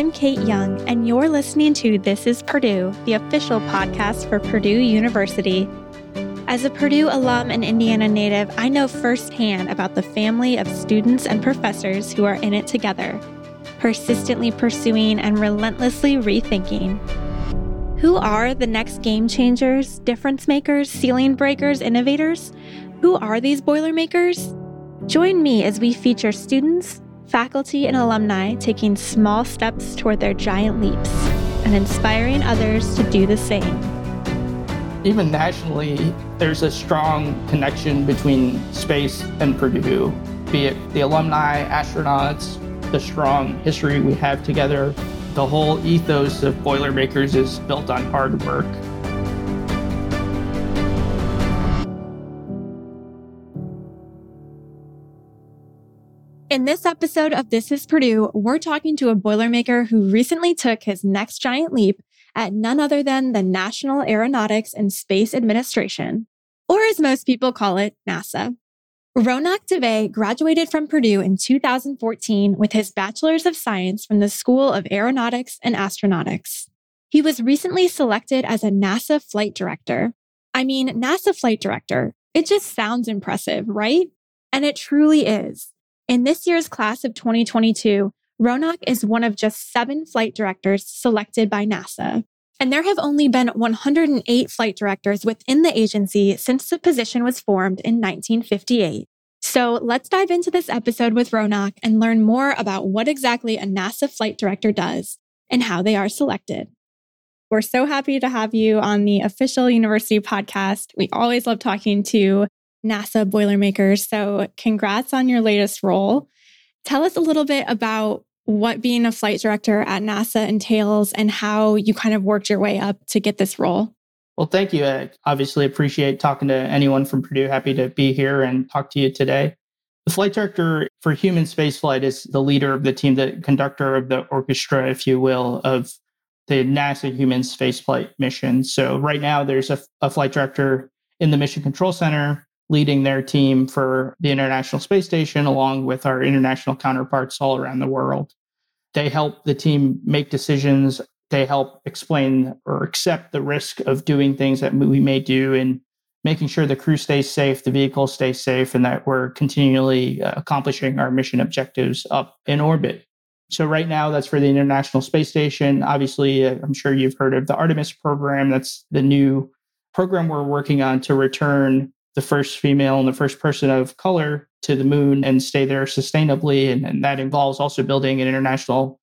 I'm Kate Young, and you're listening to This is Purdue, the official podcast for Purdue University. As a Purdue alum and Indiana native, I know firsthand about the family of students and professors who are in it together, persistently pursuing and relentlessly rethinking. Who are the next game changers, difference makers, ceiling breakers, innovators? Who are these Boilermakers? Join me as we feature students, faculty, and alumni taking small steps toward their giant leaps and inspiring others to do the same. Even nationally, there's a strong connection between space and Purdue, be it the alumni, astronauts, the strong history we have together. The whole ethos of Boilermakers is built on hard work. In this episode of This is Purdue, we're talking to a Boilermaker who recently took his next giant leap at none other than the National Aeronautics and Space Administration, or as most people call it, NASA. Ronak Dave graduated from Purdue in 2014 with his Bachelor's of Science from the School of Aeronautics and Astronautics. He was recently selected as a NASA flight director. I mean, NASA flight director. It just sounds impressive, right? And it truly is. In this year's class of 2022, Ronak is one of just seven flight directors selected by NASA. And there have only been 108 flight directors within the agency since the position was formed in 1958. So let's dive into this episode with Ronak and learn more about what exactly a NASA flight director does and how they are selected. We're so happy to have you on the official university podcast. We always love talking to NASA Boilermakers. So, congrats on your latest role. Tell us a little bit about what being a flight director at NASA entails and how you kind of worked your way up to get this role. Well, thank you. I obviously appreciate talking to anyone from Purdue. Happy to be here and talk to you today. The flight director for human spaceflight is the leader of the team, the conductor of the orchestra, if you will, of the NASA human spaceflight mission. So right now there's a, a flight director in the Mission Control Center leading their team for the International Space Station, along with our international counterparts all around the world. They help the team make decisions. They help explain or accept the risk of doing things that we may do and making sure the crew stays safe, the vehicle stays safe, and that we're continually uh, accomplishing our mission objectives up in orbit. So, right now, that's for the International Space Station. Obviously, uh, I'm sure you've heard of the Artemis program. That's the new program we're working on to return the first female and the first person of color to the moon and stay there sustainably. And, and that involves also building an international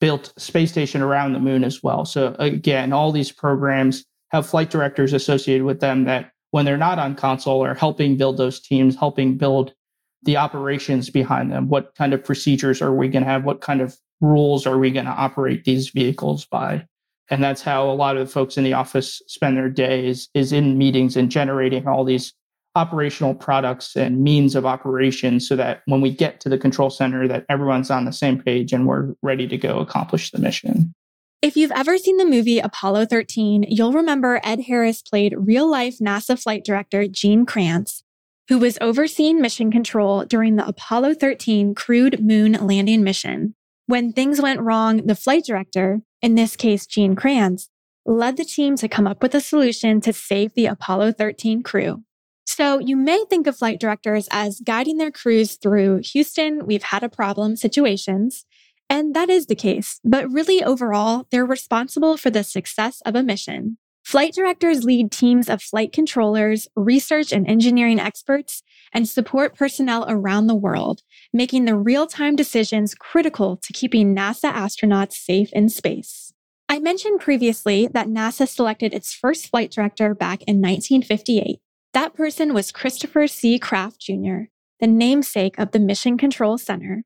built space station around the moon as well. So again, all these programs have flight directors associated with them that when they're not on console are helping build those teams, helping build the operations behind them. What kind of procedures are we going to have? What kind of rules are we going to operate these vehicles by? And that's how a lot of the folks in the office spend their days is in meetings and generating all these operational products and means of operation so that when we get to the control center that everyone's on the same page and we're ready to go accomplish the mission. If you've ever seen the movie Apollo 13, you'll remember Ed Harris played real life NASA flight director Gene Kranz, who was overseeing mission control during the Apollo 13 crewed moon landing mission. When things went wrong, the flight director, in this case Gene Kranz, led the team to come up with a solution to save the Apollo 13 crew. So you may think of flight directors as guiding their crews through Houston, we've had a problem situations. And that is the case. But really, overall, they're responsible for the success of a mission. Flight directors lead teams of flight controllers, research and engineering experts, and support personnel around the world, making the real time decisions critical to keeping NASA astronauts safe in space. I mentioned previously that NASA selected its first flight director back in 1958. That person was Christopher C. Kraft Jr., the namesake of the Mission Control Center.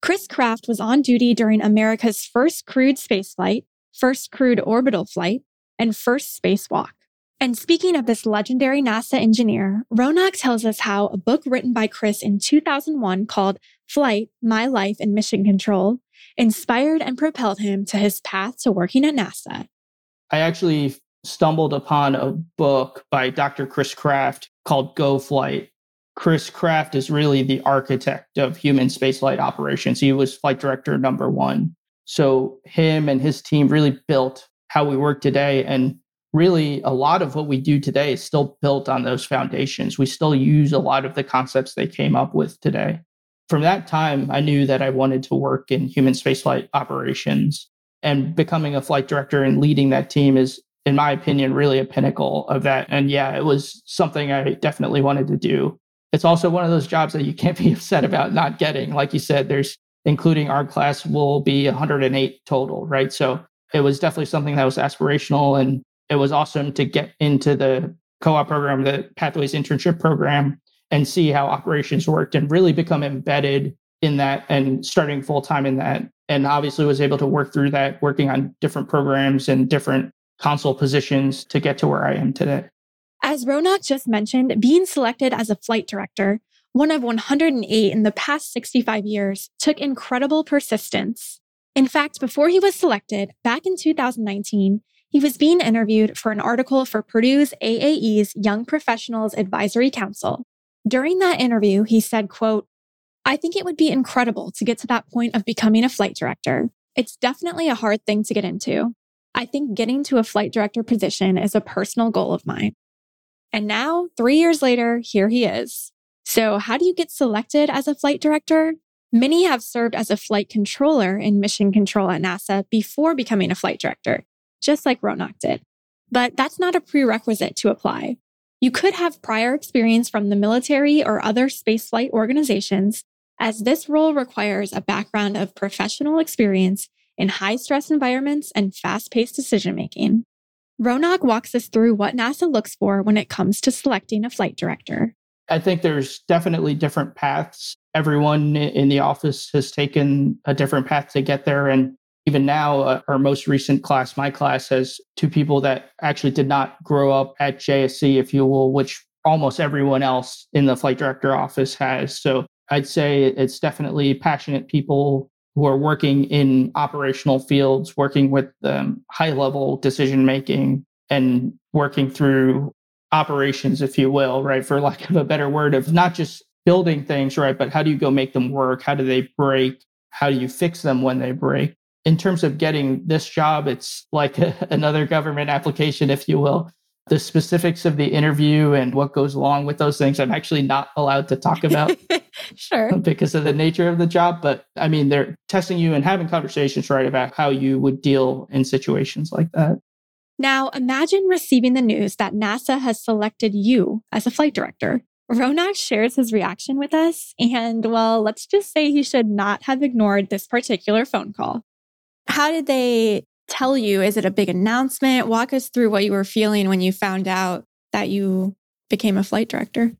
Chris Kraft was on duty during America's first crewed spaceflight, first crewed orbital flight, and first spacewalk. And speaking of this legendary NASA engineer, Ronak tells us how a book written by Chris in 2001 called Flight, My Life in Mission Control inspired and propelled him to his path to working at NASA. I actually stumbled upon a book by Dr. Chris Kraft called Go Flight. Chris Kraft is really the architect of human spaceflight operations. He was flight director number one. So him and his team really built how we work today. And really, a lot of what we do today is still built on those foundations. We still use a lot of the concepts they came up with today. From that time, I knew that I wanted to work in human spaceflight operations. And becoming a flight director and leading that team is, in my opinion, really a pinnacle of that. And yeah, it was something I definitely wanted to do. It's also one of those jobs that you can't be upset about not getting. Like you said, there's including our class will be 108 total, right? So it was definitely something that was aspirational and it was awesome to get into the co-op program, the Pathways internship program and see how operations worked and really become embedded in that and starting full time in that. And obviously was able to work through that, working on different programs and different console positions to get to where I am today. As Ronak just mentioned, being selected as a flight director one of 108 in the past 65 years, took incredible persistence. In fact, before he was selected, back in 2019, he was being interviewed for an article for Purdue's AAE's Young Professionals Advisory Council. During that interview, he said, quote, I think it would be incredible to get to that point of becoming a flight director. It's definitely a hard thing to get into. I think getting to a flight director position is a personal goal of mine. And now, three years later, here he is. So, how do you get selected as a flight director? Many have served as a flight controller in mission control at NASA before becoming a flight director, just like Ronak did. But that's not a prerequisite to apply. You could have prior experience from the military or other spaceflight organizations, as this role requires a background of professional experience in high stress environments and fast paced decision making. Ronak walks us through what NASA looks for when it comes to selecting a flight director. I think there's definitely different paths. Everyone in the office has taken a different path to get there. And even now, uh, our most recent class, my class, has two people that actually did not grow up at JSC, if you will, which almost everyone else in the flight director office has. So I'd say it's definitely passionate people who are working in operational fields, working with um, high level decision making and working through operations, if you will, right? For lack of a better word, of not just building things, right? But how do you go make them work? How do they break? How do you fix them when they break? In terms of getting this job, it's like a, another government application, if you will. The specifics of the interview and what goes along with those things, I'm actually not allowed to talk about. sure. Because of the nature of the job. But I mean, they're testing you and having conversations, right, about how you would deal in situations like that. Now, imagine receiving the news that NASA has selected you as a flight director. Ronak shares his reaction with us, and well, let's just say he should not have ignored this particular phone call. How did they tell you? Is it a big announcement? Walk us through what you were feeling when you found out that you became a flight director.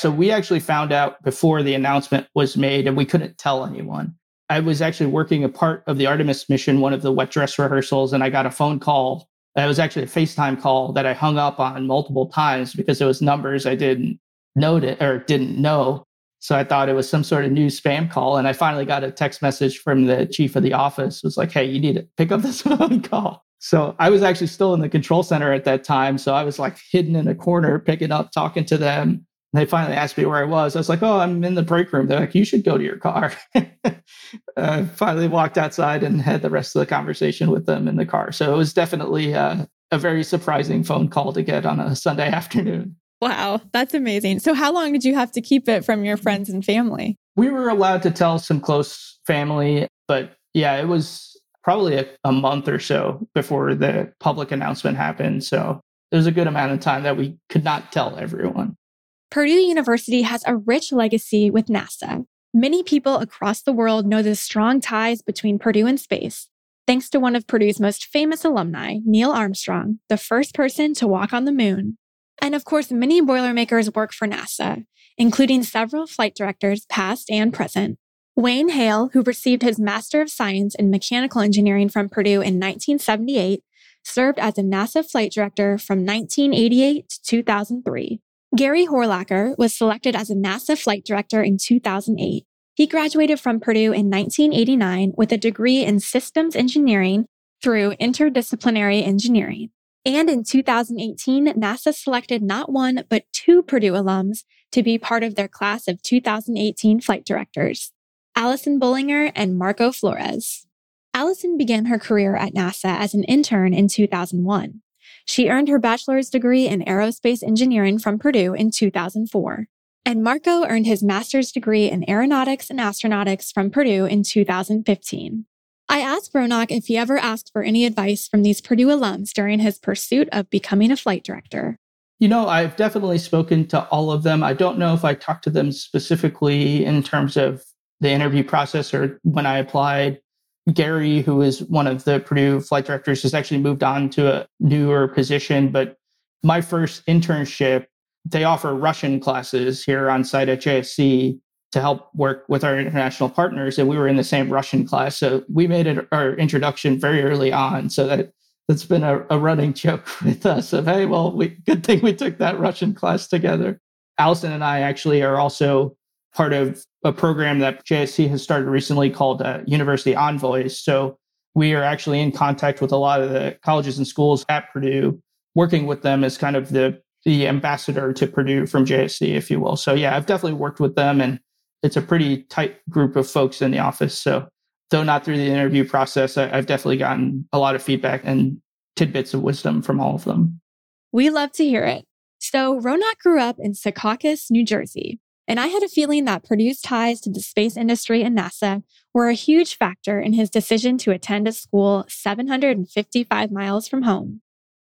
So, we actually found out before the announcement was made, and we couldn't tell anyone. I was actually working a part of the Artemis mission, one of the wet dress rehearsals, and I got a phone call it was actually a FaceTime call that I hung up on multiple times because it was numbers I didn't it or didn't know. So I thought it was some sort of new spam call. And I finally got a text message from the chief of the office. It was like, hey, you need to pick up this phone call. So I was actually still in the control center at that time. So I was like hidden in a corner, picking up, talking to them. And they finally asked me where I was. I was like, oh, I'm in the break room. They're like, you should go to your car. I finally walked outside and had the rest of the conversation with them in the car. So it was definitely uh, a very surprising phone call to get on a Sunday afternoon. Wow, that's amazing. So, how long did you have to keep it from your friends and family? We were allowed to tell some close family, but yeah, it was probably a, a month or so before the public announcement happened. So, there was a good amount of time that we could not tell everyone. Purdue University has a rich legacy with NASA. Many people across the world know the strong ties between Purdue and space, thanks to one of Purdue's most famous alumni, Neil Armstrong, the first person to walk on the moon. And of course, many Boilermakers work for NASA, including several flight directors, past and present. Wayne Hale, who received his Master of Science in Mechanical Engineering from Purdue in 1978, served as a NASA flight director from 1988 to 2003. Gary Horlacher was selected as a NASA flight director in 2008. He graduated from Purdue in 1989 with a degree in systems engineering through interdisciplinary engineering. And in 2018, NASA selected not one, but two Purdue alums to be part of their class of 2018 flight directors, Allison Bolinger and Marco Flores. Allison began her career at NASA as an intern in 2001. She earned her bachelor's degree in aerospace engineering from Purdue in 2004. And Marco earned his master's degree in aeronautics and astronautics from Purdue in 2015. I asked Ronak if he ever asked for any advice from these Purdue alums during his pursuit of becoming a flight director. You know, I've definitely spoken to all of them. I don't know if I talked to them specifically in terms of the interview process or when I applied. Gary, who is one of the Purdue flight directors, has actually moved on to a newer position. But my first internship, they offer Russian classes here on site at JSC to help work with our international partners. And we were in the same Russian class. So we made it our introduction very early on. So that that's been a, a running joke with us of, hey, well, we, good thing we took that Russian class together. Allison and I actually are also part of a program that JSC has started recently called uh, University Envoys. So we are actually in contact with a lot of the colleges and schools at Purdue, working with them as kind of the the ambassador to Purdue from JSC, if you will. So yeah, I've definitely worked with them and it's a pretty tight group of folks in the office. So though not through the interview process, I, I've definitely gotten a lot of feedback and tidbits of wisdom from all of them. We love to hear it. So Ronak grew up in Secaucus, New Jersey, and I had a feeling that Purdue's ties to the space industry and NASA were a huge factor in his decision to attend a school 755 miles from home.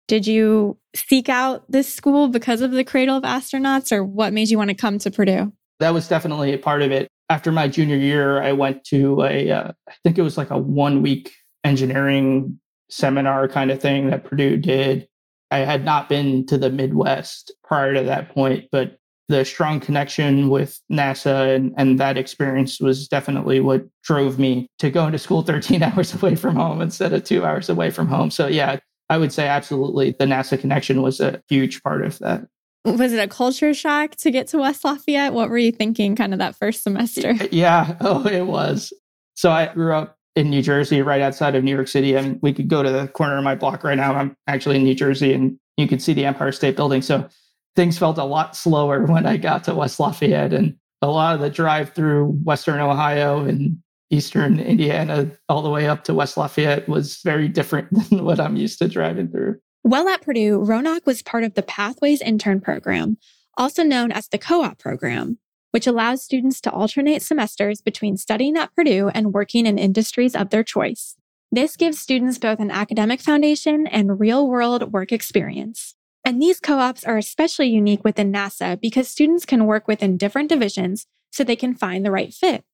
Did you seek out this school because of the Cradle of Astronauts, or what made you want to come to Purdue? That was definitely a part of it. After my junior year, I went to a, uh, I think it was like a one week engineering seminar kind of thing that Purdue did. I had not been to the Midwest prior to that point, but the strong connection with NASA and, and that experience was definitely what drove me to go into school 13 hours away from home instead of two hours away from home. So, yeah, I would say absolutely the NASA connection was a huge part of that. Was it a culture shock to get to West Lafayette? What were you thinking kind of that first semester? Yeah, oh, it was. So, I grew up in New Jersey, right outside of New York City. and we could go to the corner of my block right now. I'm actually in New Jersey and you could see the Empire State Building. So, things felt a lot slower when I got to West Lafayette and a lot of the drive through Western Ohio and Eastern Indiana all the way up to West Lafayette was very different than what I'm used to driving through. While at Purdue, Ronak was part of the Pathways Intern Program, also known as the Co op program, which allows students to alternate semesters between studying at Purdue and working in industries of their choice. This gives students both an academic foundation and real world work experience. And these co-ops are especially unique within NASA because students can work within different divisions so they can find the right fit.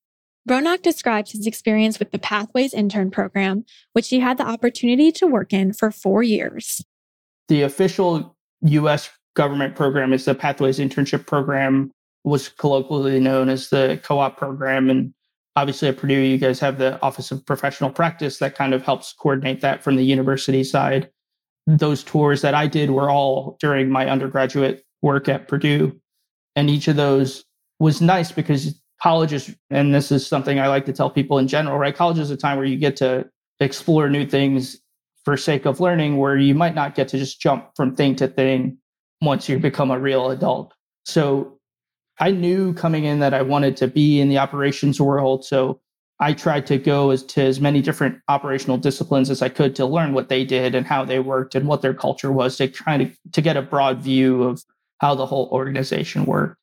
Ronak describes his experience with the Pathways intern program, which he had the opportunity to work in for four years. The official US government program is the Pathways internship program, was colloquially known as the co-op program. And obviously at Purdue, you guys have the Office of Professional Practice that kind of helps coordinate that from the university side those tours that I did were all during my undergraduate work at Purdue. And each of those was nice because colleges, and this is something I like to tell people in general, right? College is a time where you get to explore new things for sake of learning, where you might not get to just jump from thing to thing once you become a real adult. So I knew coming in that I wanted to be in the operations world. So I tried to go as to as many different operational disciplines as I could to learn what they did and how they worked and what their culture was to try to, to get a broad view of how the whole organization worked.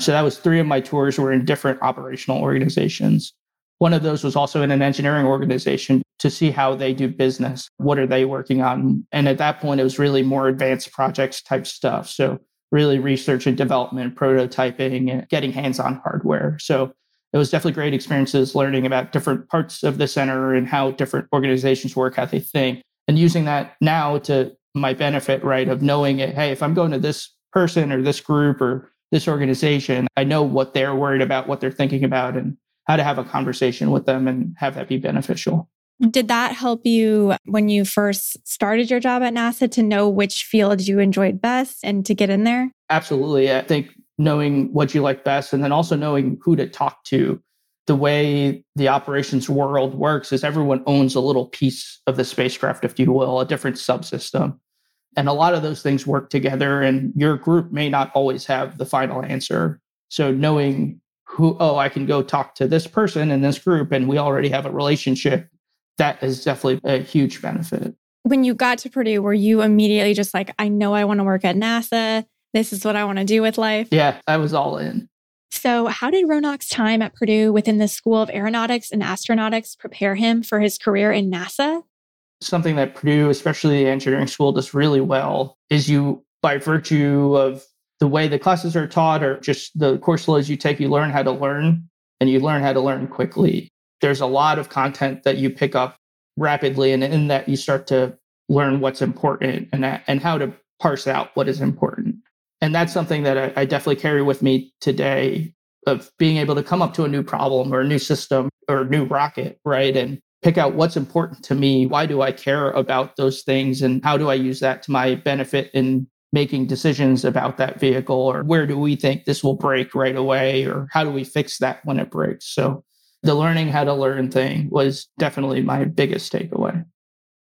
So that was three of my tours were in different operational organizations. One of those was also in an engineering organization to see how they do business. What are they working on? And at that point, it was really more advanced projects type stuff. So really research and development, prototyping, and getting hands on hardware. So it was definitely great experiences learning about different parts of the center and how different organizations work, how they think, and using that now to my benefit, right? Of knowing it, hey, if I'm going to this person or this group or this organization, I know what they're worried about, what they're thinking about, and how to have a conversation with them and have that be beneficial. Did that help you when you first started your job at NASA to know which field you enjoyed best and to get in there? Absolutely. I think knowing what you like best and then also knowing who to talk to. The way the operations world works is everyone owns a little piece of the spacecraft, if you will, a different subsystem. And a lot of those things work together, and your group may not always have the final answer. So, knowing who, oh, I can go talk to this person in this group, and we already have a relationship, that is definitely a huge benefit. When you got to Purdue, were you immediately just like, I know I want to work at NASA? This is what I want to do with life? Yeah, I was all in. So, how did Ronak's time at Purdue within the School of Aeronautics and Astronautics prepare him for his career in NASA? Something that Purdue, especially the engineering school, does really well is you, by virtue of the way the classes are taught or just the course loads you take, you learn how to learn and you learn how to learn quickly. There's a lot of content that you pick up rapidly, and in that you start to learn what's important and, and how to parse out what is important and that's something that I, I definitely carry with me today of being able to come up to a new problem or a new system or a new rocket, right? And pick out what's important to me. Why do I care about those things? And how do I use that to my benefit in making decisions about that vehicle? Or where do we think this will break right away? Or how do we fix that when it breaks? So the learning how to learn thing was definitely my biggest takeaway.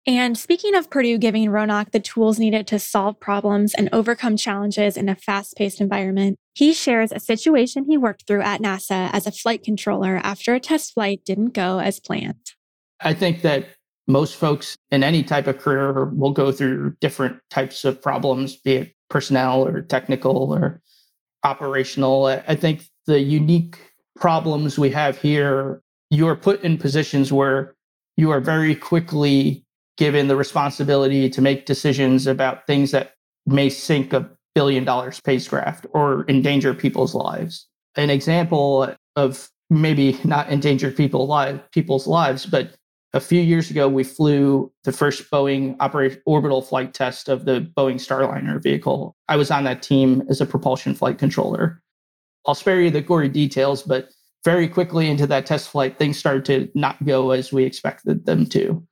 And speaking of Purdue giving Ronak the tools needed to solve problems and overcome challenges in a fast paced environment, he shares a situation he worked through at NASA as a flight controller after a test flight didn't go as planned. I think that most folks in any type of career will go through different types of problems, be it personnel or technical or operational. I think the unique problems we have here, you are put in positions where you are very quickly given the responsibility to make decisions about things that may sink a billion dollar spacecraft or endanger people's lives. An example of maybe not endanger people's lives, but a few years ago, we flew the first Boeing orbital flight test of the Boeing Starliner vehicle. I was on that team as a propulsion flight controller. I'll spare you the gory details, but very quickly into that test flight, things started to not go as we expected them to.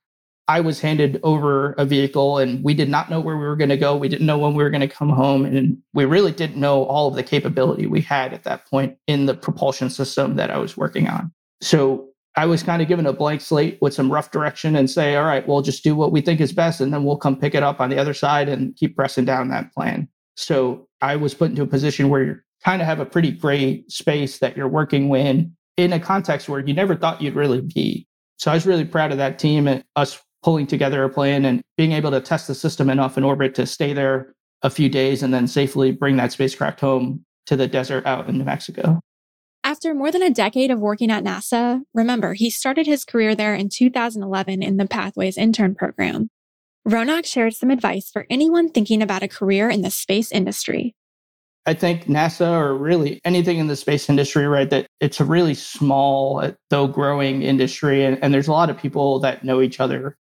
I was handed over a vehicle and we did not know where we were going to go. We didn't know when we were going to come home. And we really didn't know all of the capability we had at that point in the propulsion system that I was working on. So I was kind of given a blank slate with some rough direction and say, all right, we'll just do what we think is best. And then we'll come pick it up on the other side and keep pressing down that plan. So I was put into a position where you kind of have a pretty gray space that you're working in in a context where you never thought you'd really be. So I was really proud of that team and us pulling together a plan and being able to test the system enough in orbit to stay there a few days and then safely bring that spacecraft home to the desert out in New Mexico. After more than a decade of working at NASA, remember, he started his career there in 2011 in the Pathways intern program. Ronak shared some advice for anyone thinking about a career in the space industry. I think NASA or really anything in the space industry, right, that it's a really small, though growing industry. And, and there's a lot of people that know each other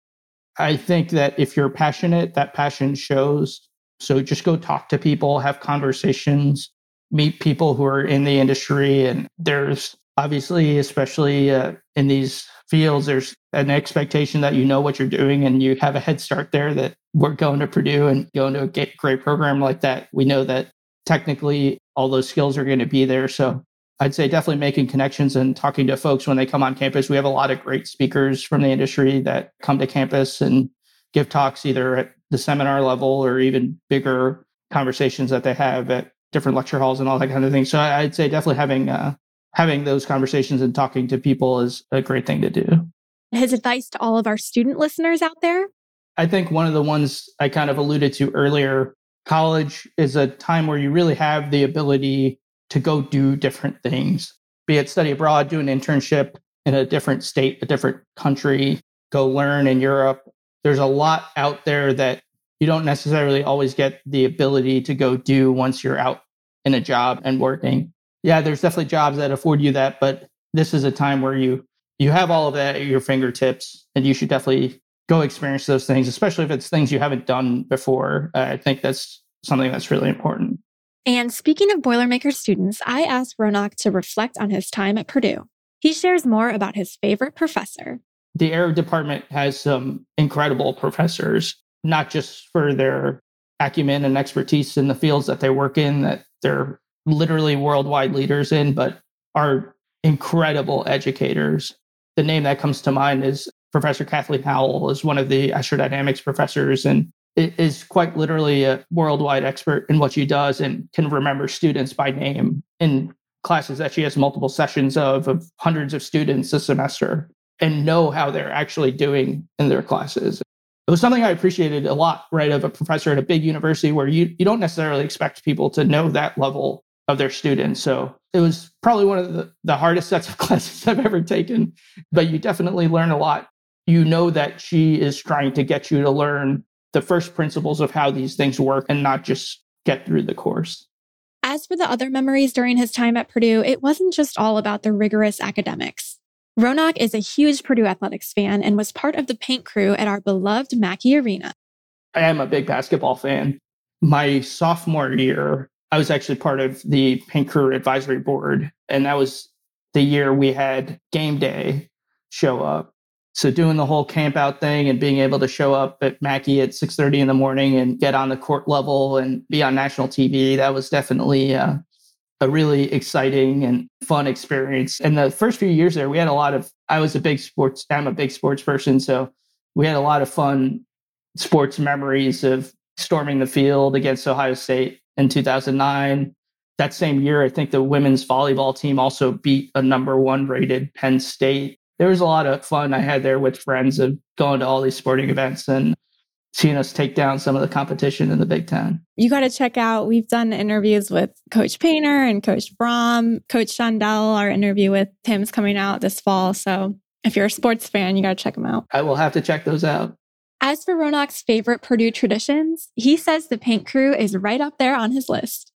I think that if you're passionate, that passion shows. So just go talk to people, have conversations, meet people who are in the industry. And there's obviously, especially uh, in these fields, there's an expectation that you know what you're doing and you have a head start there that we're going to Purdue and going to a great program like that. We know that technically all those skills are going to be there. So I'd say definitely making connections and talking to folks when they come on campus. We have a lot of great speakers from the industry that come to campus and give talks either at the seminar level or even bigger conversations that they have at different lecture halls and all that kind of thing. So I'd say definitely having uh, having those conversations and talking to people is a great thing to do. His advice to all of our student listeners out there? I think one of the ones I kind of alluded to earlier, college is a time where you really have the ability to go do different things, be it study abroad, do an internship in a different state, a different country, go learn in Europe. There's a lot out there that you don't necessarily always get the ability to go do once you're out in a job and working. Yeah, there's definitely jobs that afford you that, but this is a time where you you have all of that at your fingertips and you should definitely go experience those things, especially if it's things you haven't done before. Uh, I think that's something that's really important. And speaking of Boilermaker students, I asked Ronak to reflect on his time at Purdue. He shares more about his favorite professor. The Air Department has some incredible professors, not just for their acumen and expertise in the fields that they work in, that they're literally worldwide leaders in, but are incredible educators. The name that comes to mind is Professor Kathleen Howell is one of the astrodynamics professors and is quite literally a worldwide expert in what she does and can remember students by name in classes that she has multiple sessions of of hundreds of students a semester and know how they're actually doing in their classes. It was something I appreciated a lot, right? Of a professor at a big university where you, you don't necessarily expect people to know that level of their students. So it was probably one of the, the hardest sets of classes I've ever taken, but you definitely learn a lot. You know that she is trying to get you to learn the first principles of how these things work and not just get through the course. As for the other memories during his time at Purdue, it wasn't just all about the rigorous academics. Ronak is a huge Purdue athletics fan and was part of the paint crew at our beloved Mackey Arena. I am a big basketball fan. My sophomore year, I was actually part of the paint crew advisory board, and that was the year we had game day show up. So doing the whole camp out thing and being able to show up at Mackey at 6:30 in the morning and get on the court level and be on national TV, that was definitely uh, a really exciting and fun experience. And the first few years there, we had a lot of. I was a big sports. I'm a big sports person, so we had a lot of fun sports memories of storming the field against Ohio State in 2009. That same year, I think the women's volleyball team also beat a number one rated Penn State there was a lot of fun I had there with friends of going to all these sporting events and seeing us take down some of the competition in the Big Ten. You got to check out, we've done interviews with Coach Painter and Coach Brohm, Coach Shondell. Our interview with Tim's coming out this fall. So if you're a sports fan, you got to check them out. I will have to check those out. As for Ronak's favorite Purdue traditions, he says the paint crew is right up there on his list.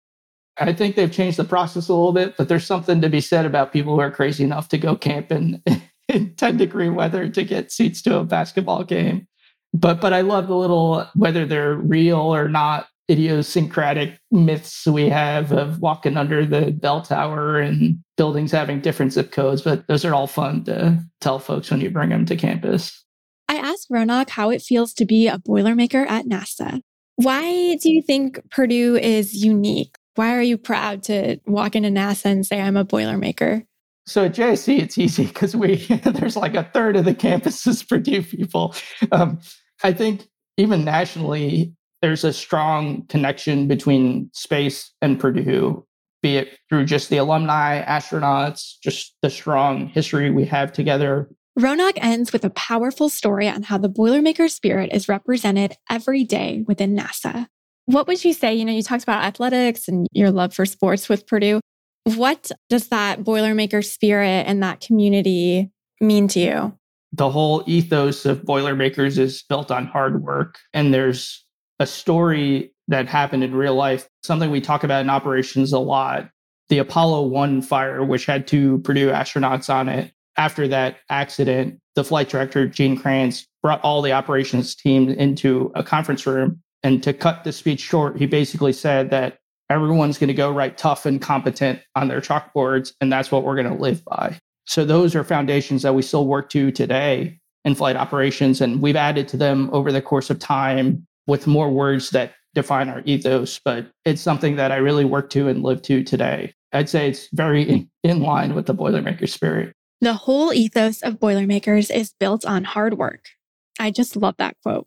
I think they've changed the process a little bit, but there's something to be said about people who are crazy enough to go camping in 10 degree weather to get seats to a basketball game. But but I love the little whether they're real or not idiosyncratic myths we have of walking under the bell tower and buildings having different zip codes. But those are all fun to tell folks when you bring them to campus. I asked Ronak how it feels to be a Boilermaker at NASA. Why do you think Purdue is unique? Why are you proud to walk into NASA and say, I'm a Boilermaker? So at JSC, it's easy because we there's like a third of the campus is Purdue people. Um, I think even nationally, there's a strong connection between space and Purdue, be it through just the alumni, astronauts, just the strong history we have together. Ronak ends with a powerful story on how the Boilermaker spirit is represented every day within NASA. What would you say? You know, you talked about athletics and your love for sports with Purdue. What does that Boilermaker spirit and that community mean to you? The whole ethos of Boilermakers is built on hard work. And there's a story that happened in real life, something we talk about in operations a lot. The Apollo 1 fire, which had two Purdue astronauts on it. After that accident, the flight director, Gene Kranz, brought all the operations team into a conference room. And to cut the speech short, he basically said that everyone's going to go write tough and competent on their chalkboards, and that's what we're going to live by. So those are foundations that we still work to today in flight operations, and we've added to them over the course of time with more words that define our ethos. But it's something that I really work to and live to today. I'd say it's very in line with the Boilermaker spirit. The whole ethos of Boilermakers is built on hard work. I just love that quote.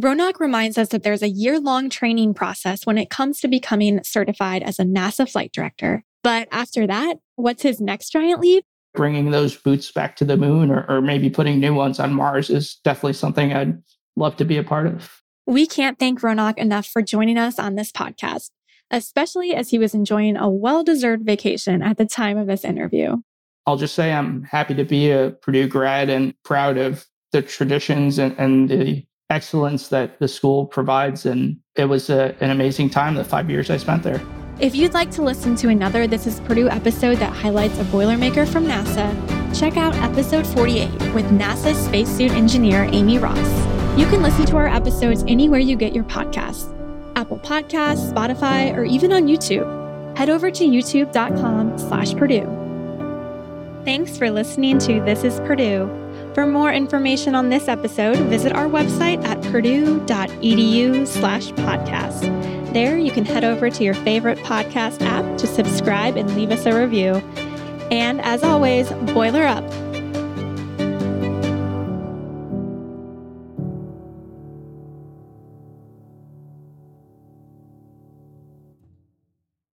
Ronak reminds us that there's a year long training process when it comes to becoming certified as a NASA flight director. But after that, what's his next giant leap? Bringing those boots back to the moon or, or maybe putting new ones on Mars is definitely something I'd love to be a part of. We can't thank Ronak enough for joining us on this podcast, especially as he was enjoying a well deserved vacation at the time of this interview. I'll just say I'm happy to be a Purdue grad and proud of the traditions and, and the excellence that the school provides. And it was a, an amazing time, the five years I spent there. If you'd like to listen to another This is Purdue episode that highlights a Boilermaker from NASA, check out episode 48 with NASA spacesuit engineer Amy Ross. You can listen to our episodes anywhere you get your podcasts Apple Podcasts, Spotify, or even on YouTube. Head over to youtube.com slash Purdue. Thanks for listening to This is Purdue. For more information on this episode, visit our website at purdue.edu slash podcast. There you can head over to your favorite podcast app to subscribe and leave us a review. And as always, boiler up.